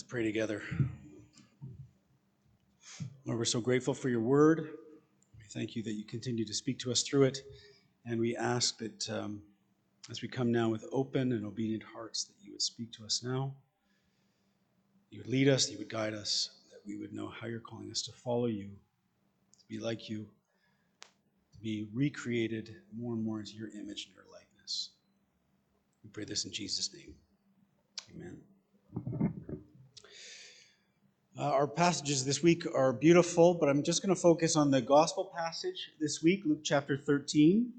Let's pray together. Lord, we're so grateful for your word. We thank you that you continue to speak to us through it. And we ask that um, as we come now with open and obedient hearts, that you would speak to us now. You would lead us, you would guide us, that we would know how you're calling us to follow you, to be like you, to be recreated more and more into your image and your likeness. We pray this in Jesus' name. Amen. Uh, our passages this week are beautiful, but I'm just going to focus on the gospel passage this week, Luke chapter 13.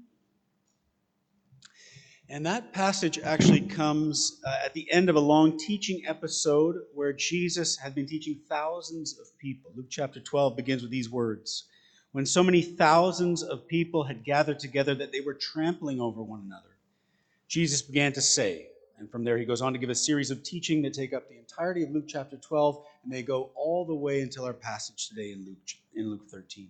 And that passage actually comes uh, at the end of a long teaching episode where Jesus had been teaching thousands of people. Luke chapter 12 begins with these words When so many thousands of people had gathered together that they were trampling over one another, Jesus began to say, and from there, he goes on to give a series of teaching that take up the entirety of Luke chapter 12, and they go all the way until our passage today in Luke, in Luke 13.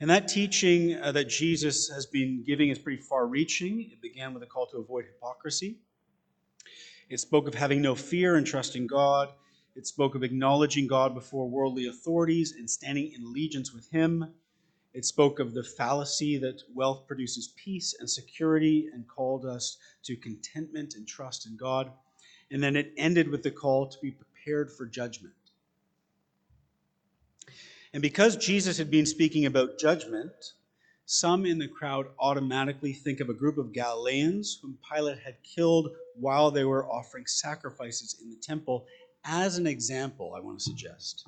And that teaching uh, that Jesus has been giving is pretty far reaching. It began with a call to avoid hypocrisy. It spoke of having no fear and trusting God. It spoke of acknowledging God before worldly authorities and standing in allegiance with Him. It spoke of the fallacy that wealth produces peace and security and called us to contentment and trust in God. And then it ended with the call to be prepared for judgment. And because Jesus had been speaking about judgment, some in the crowd automatically think of a group of Galileans whom Pilate had killed while they were offering sacrifices in the temple as an example, I want to suggest,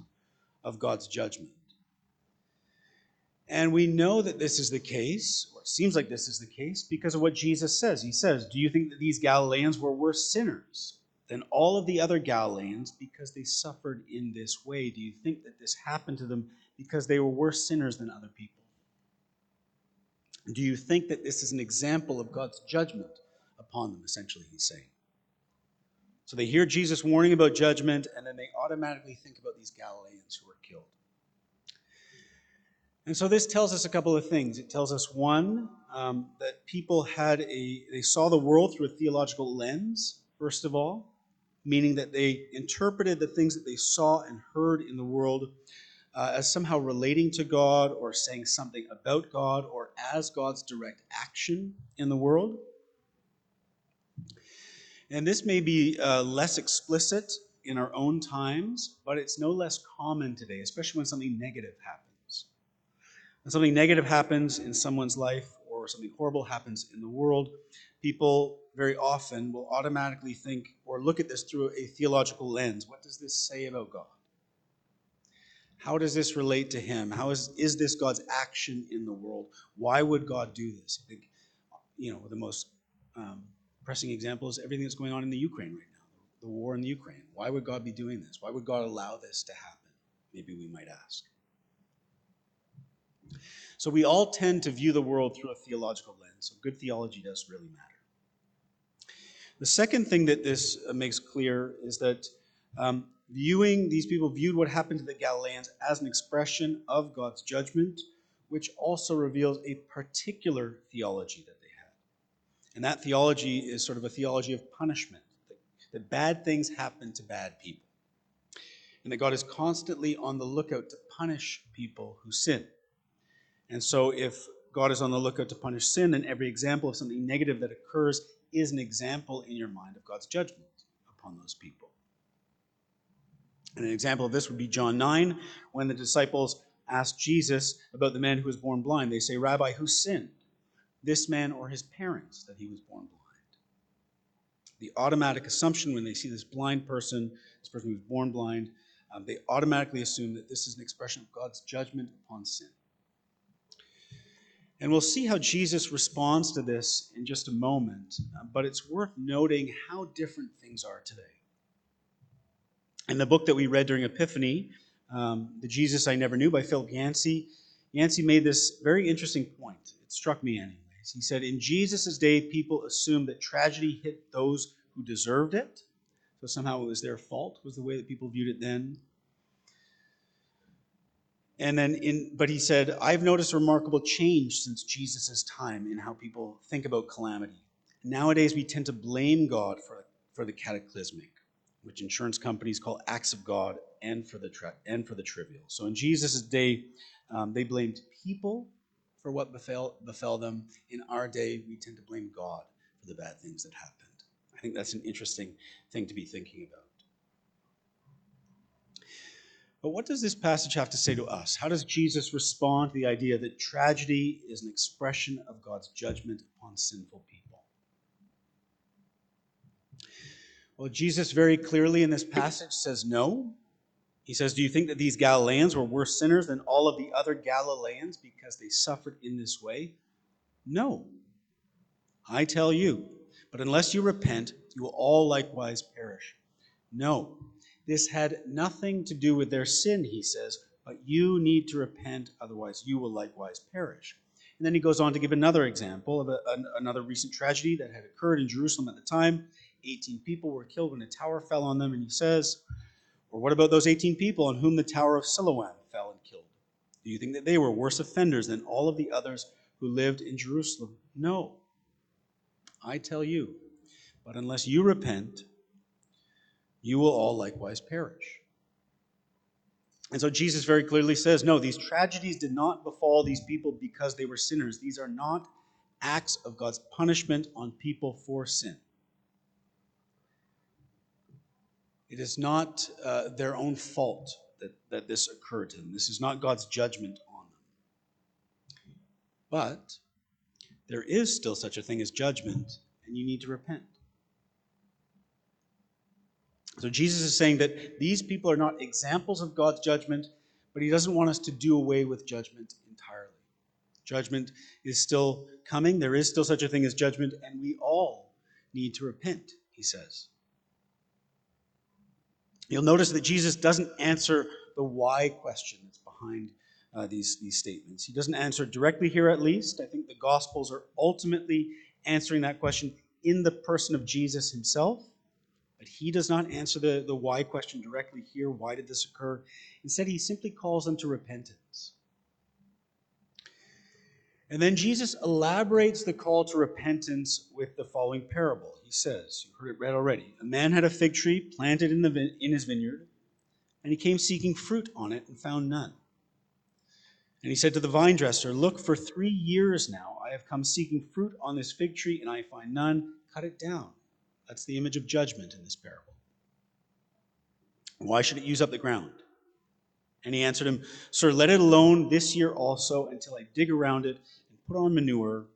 of God's judgment. And we know that this is the case, or it seems like this is the case, because of what Jesus says. He says, Do you think that these Galileans were worse sinners than all of the other Galileans because they suffered in this way? Do you think that this happened to them because they were worse sinners than other people? Do you think that this is an example of God's judgment upon them, essentially, he's saying? So they hear Jesus warning about judgment, and then they automatically think about these Galileans who were killed. And so this tells us a couple of things. It tells us one um, that people had a they saw the world through a theological lens. First of all, meaning that they interpreted the things that they saw and heard in the world uh, as somehow relating to God or saying something about God or as God's direct action in the world. And this may be uh, less explicit in our own times, but it's no less common today, especially when something negative happens. Something negative happens in someone's life or something horrible happens in the world, people very often will automatically think or look at this through a theological lens. What does this say about God? How does this relate to Him? How is, is this God's action in the world? Why would God do this? I think, you know, the most um, pressing example is everything that's going on in the Ukraine right now, the war in the Ukraine. Why would God be doing this? Why would God allow this to happen? Maybe we might ask. So we all tend to view the world through a theological lens. So good theology does really matter. The second thing that this uh, makes clear is that um, viewing these people viewed what happened to the Galileans as an expression of God's judgment, which also reveals a particular theology that they had. And that theology is sort of a theology of punishment, that, that bad things happen to bad people. And that God is constantly on the lookout to punish people who sin. And so, if God is on the lookout to punish sin, then every example of something negative that occurs is an example in your mind of God's judgment upon those people. And an example of this would be John 9, when the disciples asked Jesus about the man who was born blind. They say, Rabbi, who sinned, this man or his parents, that he was born blind? The automatic assumption when they see this blind person, this person who was born blind, um, they automatically assume that this is an expression of God's judgment upon sin. And we'll see how Jesus responds to this in just a moment, uh, but it's worth noting how different things are today. In the book that we read during Epiphany, um, The Jesus I Never Knew by Philip Yancey, Yancey made this very interesting point. It struck me, anyways. He said, In Jesus' day, people assumed that tragedy hit those who deserved it. So somehow it was their fault, was the way that people viewed it then. And then in but he said, I've noticed a remarkable change since Jesus' time in how people think about calamity. Nowadays we tend to blame God for, for the cataclysmic which insurance companies call acts of God, and for the, and for the trivial. So in Jesus' day, um, they blamed people for what befell, befell them. In our day, we tend to blame God for the bad things that happened. I think that's an interesting thing to be thinking about. But what does this passage have to say to us? How does Jesus respond to the idea that tragedy is an expression of God's judgment upon sinful people? Well, Jesus very clearly in this passage says no. He says, Do you think that these Galileans were worse sinners than all of the other Galileans because they suffered in this way? No. I tell you, but unless you repent, you will all likewise perish. No. This had nothing to do with their sin, he says, but you need to repent, otherwise you will likewise perish. And then he goes on to give another example of a, an, another recent tragedy that had occurred in Jerusalem at the time. 18 people were killed when a tower fell on them, and he says, Or what about those 18 people on whom the tower of Siloam fell and killed? Do you think that they were worse offenders than all of the others who lived in Jerusalem? No. I tell you, but unless you repent, you will all likewise perish. And so Jesus very clearly says, no, these tragedies did not befall these people because they were sinners. These are not acts of God's punishment on people for sin. It is not uh, their own fault that, that this occurred to them. This is not God's judgment on them. But there is still such a thing as judgment, and you need to repent. So Jesus is saying that these people are not examples of God's judgment, but he doesn't want us to do away with judgment entirely. Judgment is still coming. There is still such a thing as judgment, and we all need to repent, he says. You'll notice that Jesus doesn't answer the why question that's behind uh, these, these statements. He doesn't answer directly here, at least. I think the Gospels are ultimately answering that question in the person of Jesus himself. But he does not answer the, the why question directly here. Why did this occur? Instead, he simply calls them to repentance. And then Jesus elaborates the call to repentance with the following parable. He says, You heard it read already. A man had a fig tree planted in, the, in his vineyard, and he came seeking fruit on it and found none. And he said to the vine dresser, Look, for three years now I have come seeking fruit on this fig tree, and I find none. Cut it down. That's the image of judgment in this parable. Why should it use up the ground? And he answered him, Sir, let it alone this year also until I dig around it and put on manure.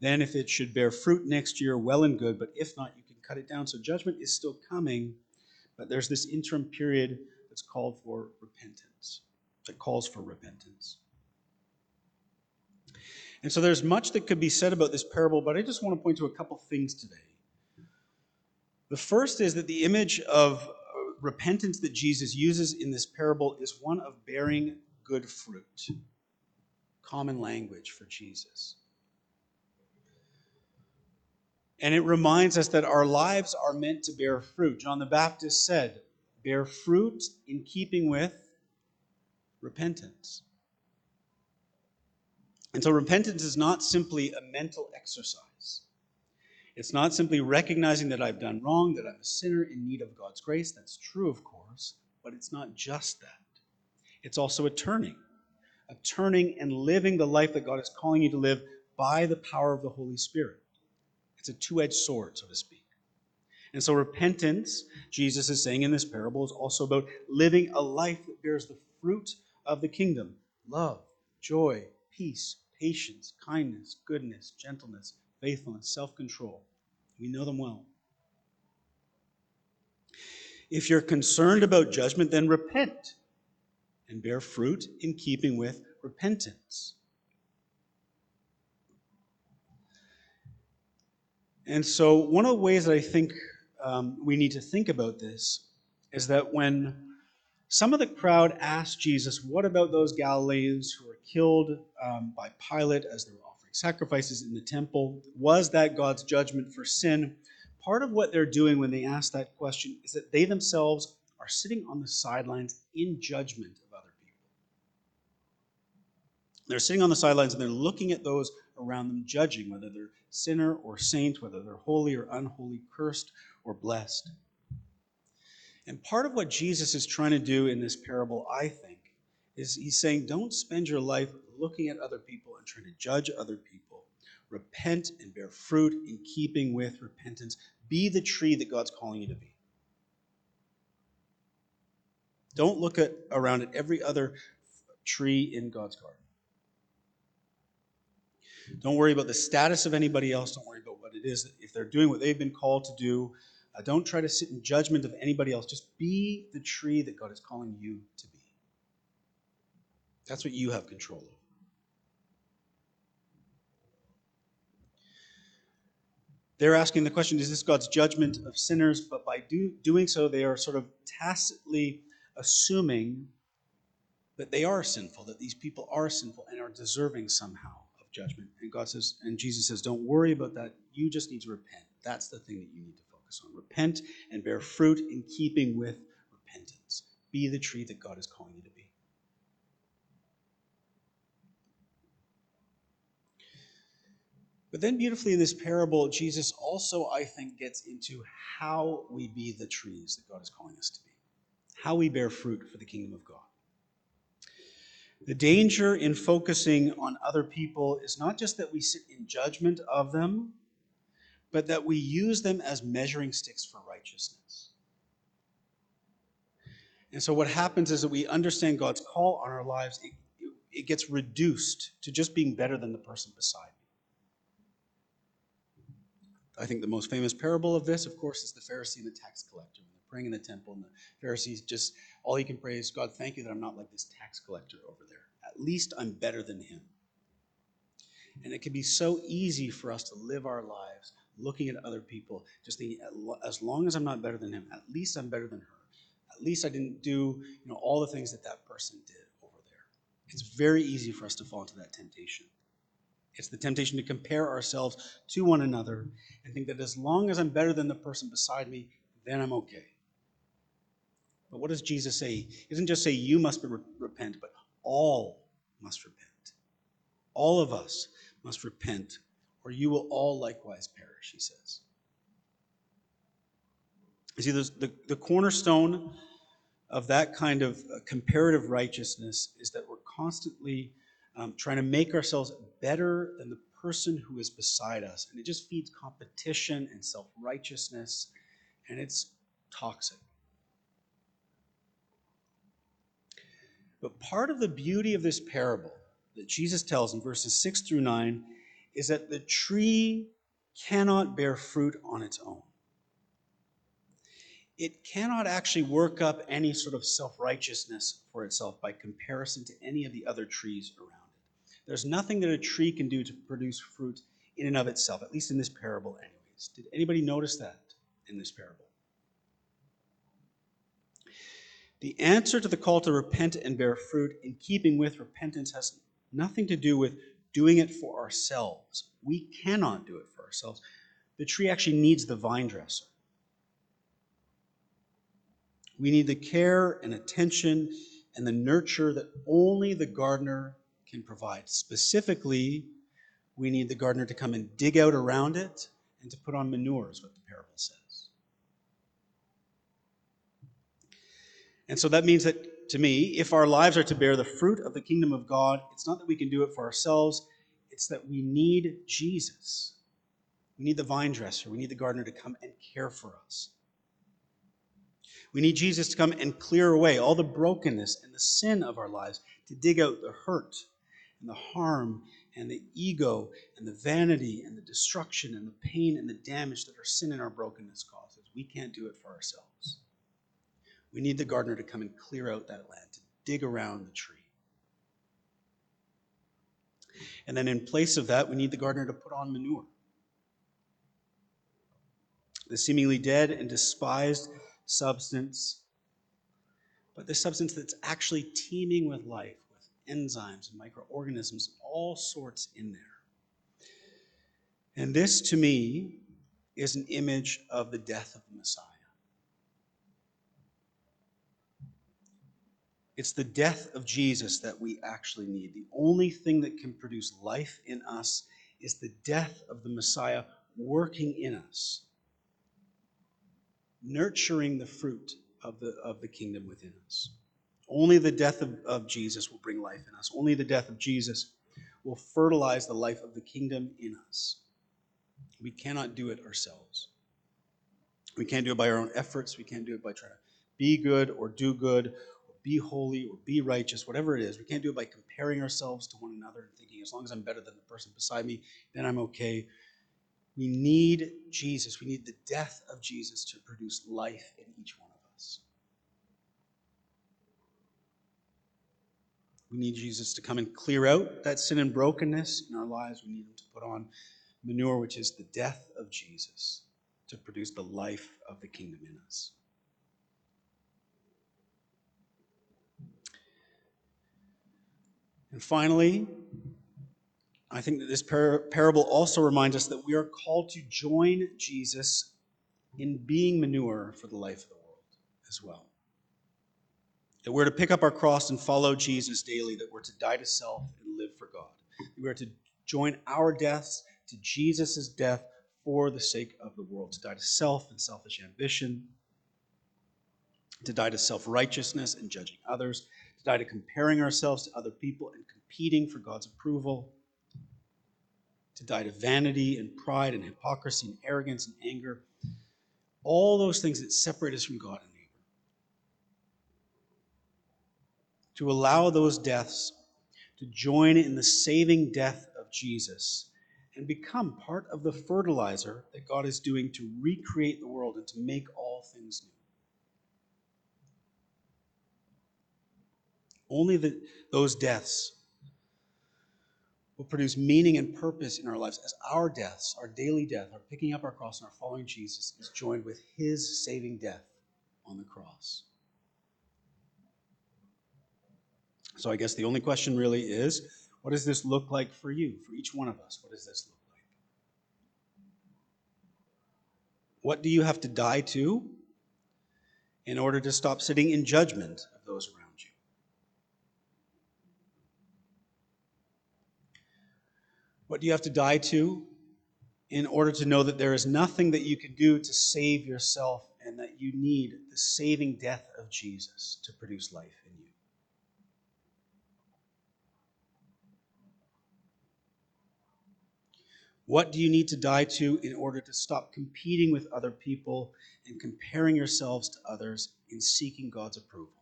Then, if it should bear fruit next year, well and good, but if not, you can cut it down. So, judgment is still coming, but there's this interim period that's called for repentance, that calls for repentance. And so, there's much that could be said about this parable, but I just want to point to a couple things today. The first is that the image of uh, repentance that Jesus uses in this parable is one of bearing good fruit. Common language for Jesus. And it reminds us that our lives are meant to bear fruit. John the Baptist said, bear fruit in keeping with repentance. And so repentance is not simply a mental exercise. It's not simply recognizing that I've done wrong, that I'm a sinner in need of God's grace. That's true, of course, but it's not just that. It's also a turning, a turning and living the life that God is calling you to live by the power of the Holy Spirit. It's a two edged sword, so to speak. And so, repentance, Jesus is saying in this parable, is also about living a life that bears the fruit of the kingdom love, joy, peace, patience, kindness, goodness, gentleness, faithfulness, self control. We know them well. If you're concerned about judgment, then repent and bear fruit in keeping with repentance. And so, one of the ways that I think um, we need to think about this is that when some of the crowd asked Jesus, What about those Galileans who were killed um, by Pilate as they were sacrifices in the temple. Was that God's judgment for sin? Part of what they're doing when they ask that question is that they themselves are sitting on the sidelines in judgment of other people. They're sitting on the sidelines and they're looking at those around them, judging whether they're sinner or saint, whether they're holy or unholy, cursed or blessed. And part of what Jesus is trying to do in this parable, I think, is he's saying, don't spend your life looking at other people and trying to judge other people. Repent and bear fruit in keeping with repentance. Be the tree that God's calling you to be. Don't look at around at every other tree in God's garden. Don't worry about the status of anybody else. Don't worry about what it is. If they're doing what they've been called to do, uh, don't try to sit in judgment of anybody else. Just be the tree that God is calling you to be. That's what you have control of. They're asking the question is this God's judgment of sinners? But by do, doing so, they are sort of tacitly assuming that they are sinful, that these people are sinful and are deserving somehow of judgment. And God says, and Jesus says, don't worry about that. You just need to repent. That's the thing that you need to focus on. Repent and bear fruit in keeping with repentance. Be the tree that God is calling you to be. But then, beautifully, in this parable, Jesus also, I think, gets into how we be the trees that God is calling us to be, how we bear fruit for the kingdom of God. The danger in focusing on other people is not just that we sit in judgment of them, but that we use them as measuring sticks for righteousness. And so, what happens is that we understand God's call on our lives, it, it gets reduced to just being better than the person beside. I think the most famous parable of this, of course, is the Pharisee and the tax collector. They're praying in the temple, and the Pharisees just, all he can pray is, God, thank you that I'm not like this tax collector over there. At least I'm better than him. And it can be so easy for us to live our lives looking at other people, just thinking, as long as I'm not better than him, at least I'm better than her. At least I didn't do you know, all the things that that person did over there. It's very easy for us to fall into that temptation. It's the temptation to compare ourselves to one another and think that as long as I'm better than the person beside me, then I'm okay. But what does Jesus say? He doesn't just say you must repent, but all must repent. All of us must repent or you will all likewise perish, he says. You see, the, the cornerstone of that kind of uh, comparative righteousness is that we're constantly um, trying to make ourselves better than the person who is beside us. And it just feeds competition and self righteousness, and it's toxic. But part of the beauty of this parable that Jesus tells in verses 6 through 9 is that the tree cannot bear fruit on its own. It cannot actually work up any sort of self righteousness for itself by comparison to any of the other trees around. There's nothing that a tree can do to produce fruit in and of itself, at least in this parable, anyways. Did anybody notice that in this parable? The answer to the call to repent and bear fruit in keeping with repentance has nothing to do with doing it for ourselves. We cannot do it for ourselves. The tree actually needs the vine dresser. We need the care and attention and the nurture that only the gardener can provide. Specifically, we need the gardener to come and dig out around it and to put on manure, is what the parable says. And so that means that to me, if our lives are to bear the fruit of the kingdom of God, it's not that we can do it for ourselves, it's that we need Jesus. We need the vine dresser, we need the gardener to come and care for us. We need Jesus to come and clear away all the brokenness and the sin of our lives, to dig out the hurt and the harm and the ego and the vanity and the destruction and the pain and the damage that our sin and our brokenness causes. We can't do it for ourselves. We need the gardener to come and clear out that land, to dig around the tree. And then in place of that, we need the gardener to put on manure. The seemingly dead and despised substance, but the substance that's actually teeming with life, enzymes and microorganisms, all sorts in there. And this, to me, is an image of the death of the Messiah. It's the death of Jesus that we actually need. The only thing that can produce life in us is the death of the Messiah working in us, nurturing the fruit of the, of the kingdom within us. Only the death of, of Jesus will bring life in us. Only the death of Jesus will fertilize the life of the kingdom in us. We cannot do it ourselves. We can't do it by our own efforts. We can't do it by trying to be good or do good or be holy or be righteous, whatever it is. We can't do it by comparing ourselves to one another and thinking, as long as I'm better than the person beside me, then I'm okay. We need Jesus. We need the death of Jesus to produce life in each one of us. We need Jesus to come and clear out that sin and brokenness in our lives. We need him to put on manure, which is the death of Jesus, to produce the life of the kingdom in us. And finally, I think that this par- parable also reminds us that we are called to join Jesus in being manure for the life of the world as well. That we're to pick up our cross and follow Jesus daily, that we're to die to self and live for God. We are to join our deaths to Jesus' death for the sake of the world, to die to self and selfish ambition, to die to self righteousness and judging others, to die to comparing ourselves to other people and competing for God's approval, to die to vanity and pride and hypocrisy and arrogance and anger, all those things that separate us from God and. To allow those deaths to join in the saving death of Jesus and become part of the fertilizer that God is doing to recreate the world and to make all things new. Only the, those deaths will produce meaning and purpose in our lives as our deaths, our daily death, our picking up our cross and our following Jesus is joined with his saving death on the cross. So I guess the only question really is what does this look like for you, for each one of us? What does this look like? What do you have to die to in order to stop sitting in judgment of those around you? What do you have to die to in order to know that there is nothing that you can do to save yourself and that you need the saving death of Jesus to produce life in you? What do you need to die to in order to stop competing with other people and comparing yourselves to others in seeking God's approval?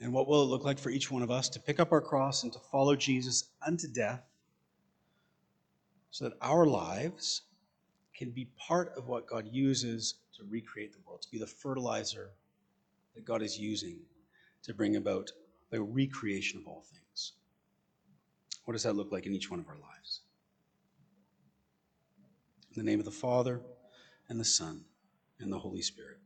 And what will it look like for each one of us to pick up our cross and to follow Jesus unto death so that our lives can be part of what God uses to recreate the world, to be the fertilizer that God is using to bring about the recreation of all things? What does that look like in each one of our lives? In the name of the Father, and the Son, and the Holy Spirit.